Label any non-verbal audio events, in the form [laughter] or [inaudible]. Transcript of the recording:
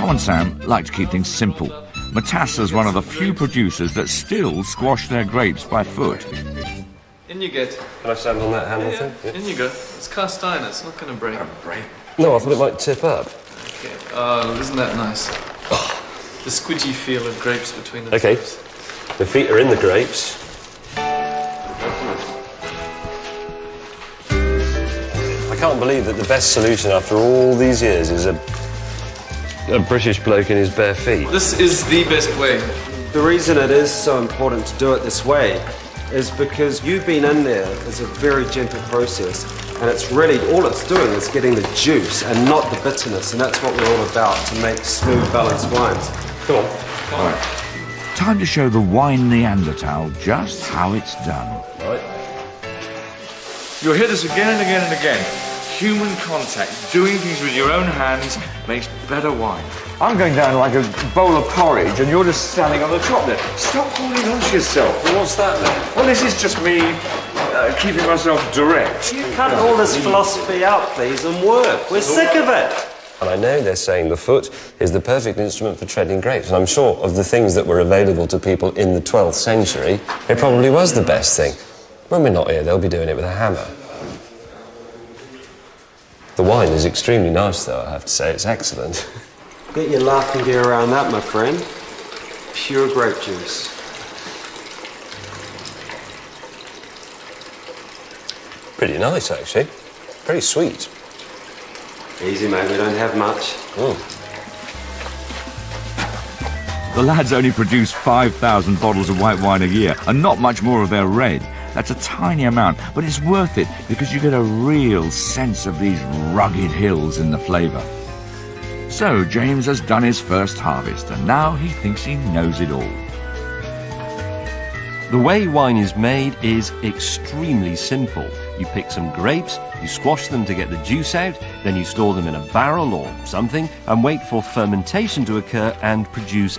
Tom and Sam like to keep things simple. Matassa's one of the few producers that still squash their grapes by foot. In you get. Can I stand on that handle Yeah, thing? in you go. It's cast iron, it's not going to break. break. No, I thought it might tip up. Okay. Oh, isn't that nice? [sighs] The squidgy feel of grapes between the Okay. tips. The feet are in the grapes. I can't believe that the best solution after all these years is a a British bloke in his bare feet. This is the best way. The reason it is so important to do it this way is because you've been in there. It's a very gentle process, and it's really all it's doing is getting the juice and not the bitterness, and that's what we're all about to make smooth, balanced wines. Come on. All right. Time to show the wine Neanderthal just how it's done. Right. You'll hear this again and again and again. Human contact, doing things with your own hands, makes better wine. I'm going down like a bowl of porridge, and you're just standing on the top there. Stop holding on to yourself. What's that then? Well, this is just me uh, keeping myself direct. You cut all this philosophy out, please, and work. We're sick of it. And I know they're saying the foot is the perfect instrument for treading grapes. And I'm sure of the things that were available to people in the 12th century, it probably was the best thing. When we're not here, they'll be doing it with a hammer. The wine is extremely nice, though, I have to say. It's excellent. [laughs] Get your laughing gear around that, my friend. Pure grape juice. Pretty nice, actually. Very sweet. Easy, mate. We don't have much. Hmm. The lads only produce 5,000 bottles of white wine a year, and not much more of their red. That's a tiny amount, but it's worth it because you get a real sense of these rugged hills in the flavour. So James has done his first harvest, and now he thinks he knows it all. The way wine is made is extremely simple. You pick some grapes, you squash them to get the juice out, then you store them in a barrel or something and wait for fermentation to occur and produce